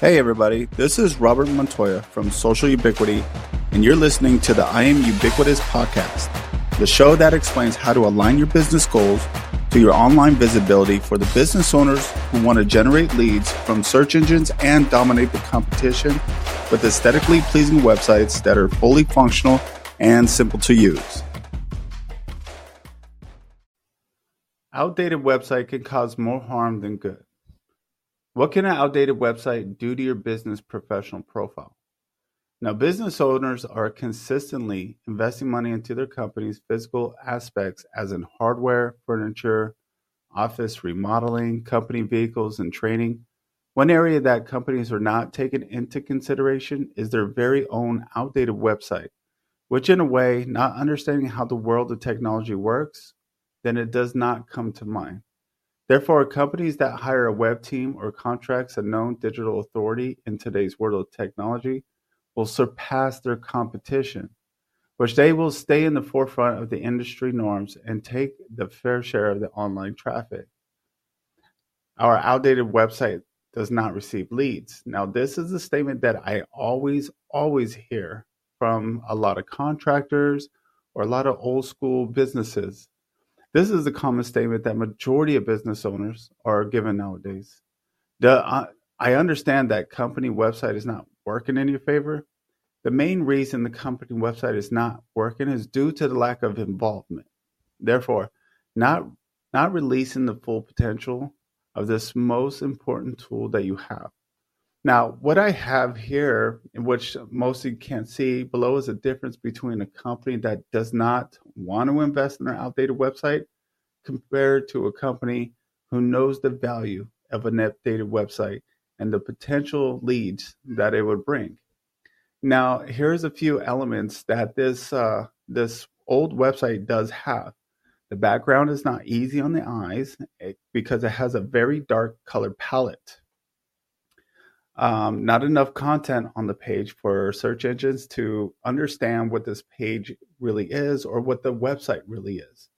Hey, everybody, this is Robert Montoya from Social Ubiquity, and you're listening to the I Am Ubiquitous podcast, the show that explains how to align your business goals to your online visibility for the business owners who want to generate leads from search engines and dominate the competition with aesthetically pleasing websites that are fully functional and simple to use. Outdated website can cause more harm than good. What can an outdated website do to your business professional profile? Now, business owners are consistently investing money into their company's physical aspects, as in hardware, furniture, office remodeling, company vehicles, and training. One area that companies are not taking into consideration is their very own outdated website, which, in a way, not understanding how the world of technology works, then it does not come to mind. Therefore, companies that hire a web team or contracts a known digital authority in today's world of technology will surpass their competition, which they will stay in the forefront of the industry norms and take the fair share of the online traffic. Our outdated website does not receive leads. Now, this is a statement that I always, always hear from a lot of contractors or a lot of old school businesses this is a common statement that majority of business owners are given nowadays. The, uh, I understand that company website is not working in your favor. The main reason the company website is not working is due to the lack of involvement. Therefore, not not releasing the full potential of this most important tool that you have. Now, what I have here, which most of you can't see below, is a difference between a company that does not want to invest in an outdated website compared to a company who knows the value of an updated website and the potential leads that it would bring. Now, here's a few elements that this uh, this old website does have. The background is not easy on the eyes eh, because it has a very dark color palette um, not enough content on the page for search engines to understand what this page really is or what the website really is.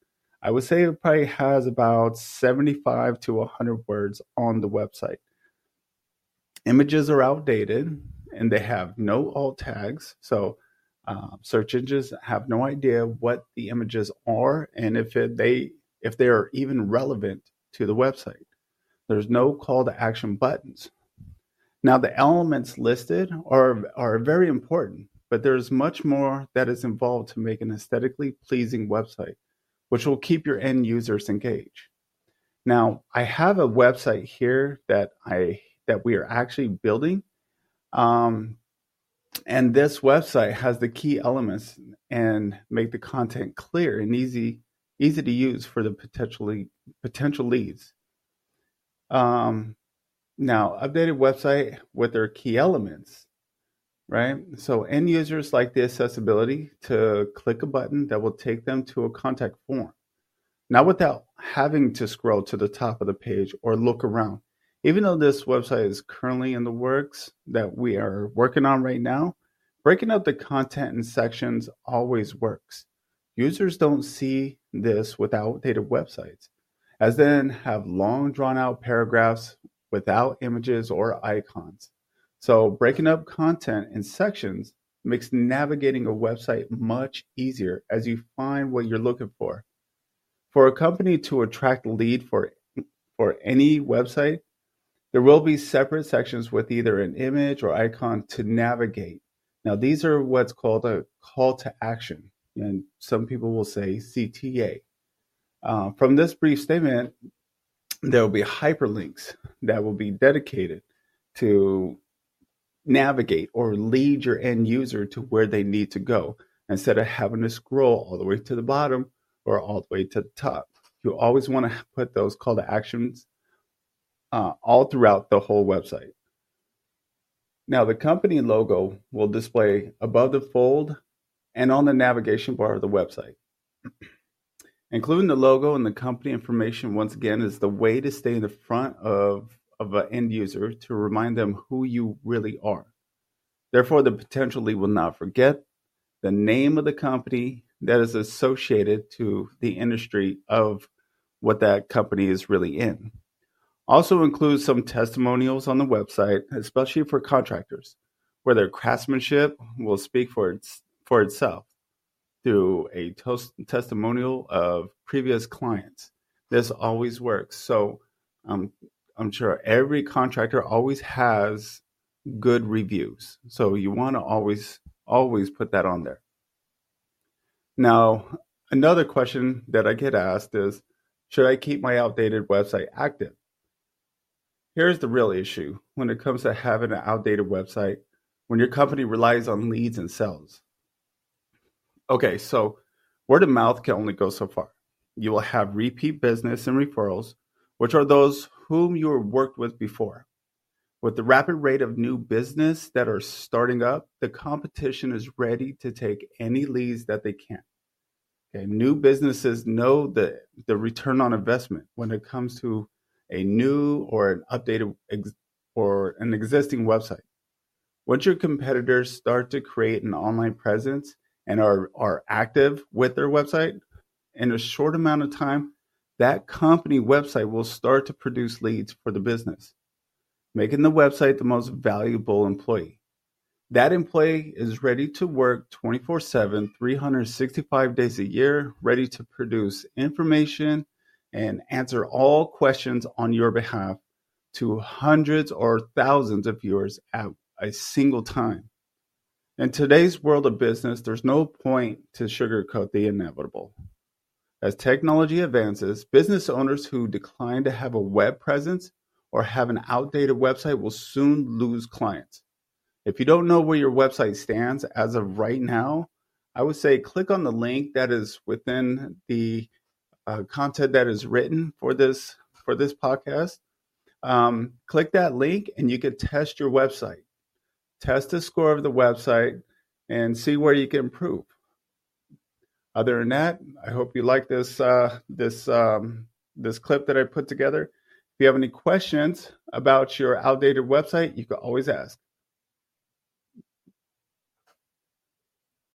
I would say it probably has about 75 to 100 words on the website. Images are outdated and they have no alt tags. So uh, search engines have no idea what the images are and if it, they if they are even relevant to the website. There's no call to action buttons. Now, the elements listed are, are very important, but there's much more that is involved to make an aesthetically pleasing website, which will keep your end users engaged. Now, I have a website here that I that we are actually building, um, and this website has the key elements and make the content clear and easy easy to use for the potentially potential leads. Um, now, updated website with their key elements, right? So end users like the accessibility to click a button that will take them to a contact form, not without having to scroll to the top of the page or look around. Even though this website is currently in the works that we are working on right now, breaking up the content in sections always works. Users don't see this with outdated websites, as then have long drawn out paragraphs without images or icons. So breaking up content in sections makes navigating a website much easier as you find what you're looking for. For a company to attract lead for, for any website, there will be separate sections with either an image or icon to navigate. Now, these are what's called a call to action, and some people will say CTA. Uh, from this brief statement, there will be hyperlinks that will be dedicated to navigate or lead your end user to where they need to go instead of having to scroll all the way to the bottom or all the way to the top. You always want to put those call to actions uh, all throughout the whole website. Now, the company logo will display above the fold and on the navigation bar of the website. Including the logo and the company information, once again, is the way to stay in the front of, of an end user to remind them who you really are. Therefore, the potential lead will not forget the name of the company that is associated to the industry of what that company is really in. Also include some testimonials on the website, especially for contractors, where their craftsmanship will speak for its for itself through a tos- testimonial of previous clients. This always works. So um, I'm sure every contractor always has good reviews. So you want to always always put that on there. Now, another question that I get asked is should I keep my outdated website active? Here's the real issue when it comes to having an outdated website when your company relies on leads and sales. Okay, so word of mouth can only go so far. You will have repeat business and referrals, which are those whom you worked with before. With the rapid rate of new business that are starting up, the competition is ready to take any leads that they can. Okay, new businesses know the, the return on investment when it comes to a new or an updated ex- or an existing website. Once your competitors start to create an online presence and are, are active with their website, in a short amount of time, that company website will start to produce leads for the business making the website the most valuable employee. That employee is ready to work 24 7, 365 days a year, ready to produce information and answer all questions on your behalf to hundreds or thousands of viewers at a single time. In today's world of business, there's no point to sugarcoat the inevitable. As technology advances, business owners who decline to have a web presence or have an outdated website will soon lose clients. If you don't know where your website stands as of right now, I would say click on the link that is within the uh, content that is written for this for this podcast. Um, click that link and you can test your website, test the score of the website, and see where you can improve. Other than that, I hope you like this uh, this um, this clip that I put together. If you have any questions about your outdated website, you can always ask.